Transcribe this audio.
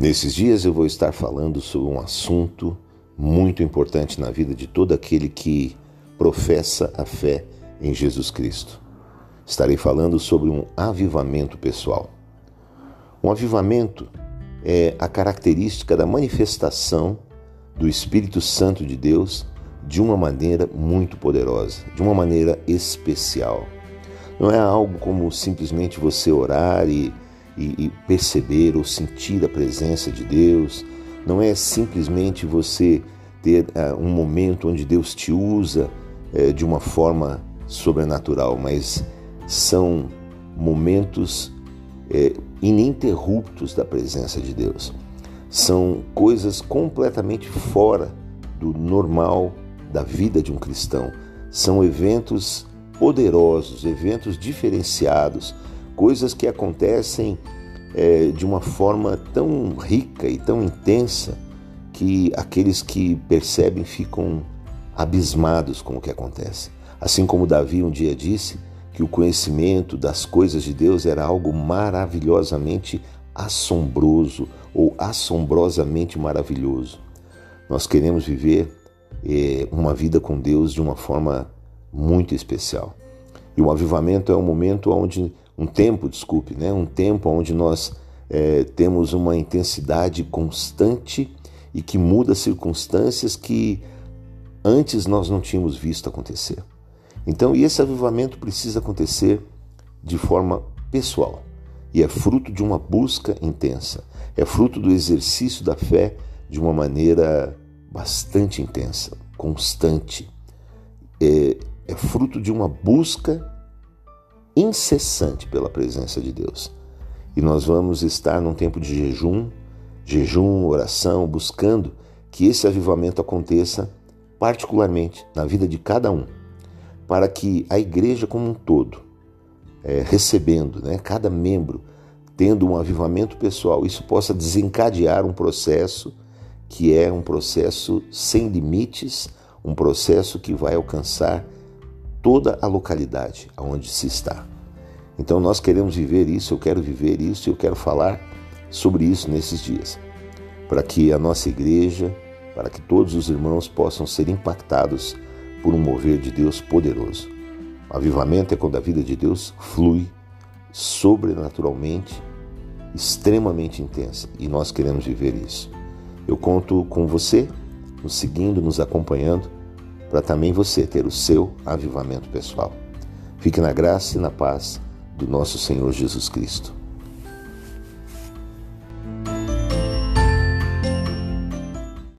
Nesses dias eu vou estar falando sobre um assunto muito importante na vida de todo aquele que professa a fé em Jesus Cristo. Estarei falando sobre um avivamento pessoal. Um avivamento é a característica da manifestação do Espírito Santo de Deus de uma maneira muito poderosa, de uma maneira especial. Não é algo como simplesmente você orar e e, e perceber ou sentir a presença de Deus. Não é simplesmente você ter uh, um momento onde Deus te usa uh, de uma forma sobrenatural, mas são momentos uh, ininterruptos da presença de Deus. São coisas completamente fora do normal da vida de um cristão. São eventos poderosos, eventos diferenciados, coisas que acontecem é, de uma forma tão rica e tão intensa que aqueles que percebem ficam abismados com o que acontece. Assim como Davi um dia disse que o conhecimento das coisas de Deus era algo maravilhosamente assombroso ou assombrosamente maravilhoso. Nós queremos viver é, uma vida com Deus de uma forma muito especial. E o avivamento é um momento onde um tempo, desculpe, né? um tempo onde nós é, temos uma intensidade constante e que muda circunstâncias que antes nós não tínhamos visto acontecer. Então, e esse avivamento precisa acontecer de forma pessoal e é fruto de uma busca intensa, é fruto do exercício da fé de uma maneira bastante intensa, constante. É, é fruto de uma busca incessante pela presença de Deus. E nós vamos estar num tempo de jejum, jejum, oração, buscando que esse avivamento aconteça particularmente na vida de cada um, para que a igreja como um todo, é, recebendo, né, cada membro tendo um avivamento pessoal, isso possa desencadear um processo que é um processo sem limites, um processo que vai alcançar toda a localidade onde se está. Então nós queremos viver isso, eu quero viver isso eu quero falar sobre isso nesses dias, para que a nossa igreja, para que todos os irmãos possam ser impactados por um mover de Deus poderoso. O avivamento é quando a vida de Deus flui sobrenaturalmente, extremamente intensa, e nós queremos viver isso. Eu conto com você, nos seguindo, nos acompanhando para também você ter o seu avivamento pessoal. Fique na graça e na paz do nosso Senhor Jesus Cristo.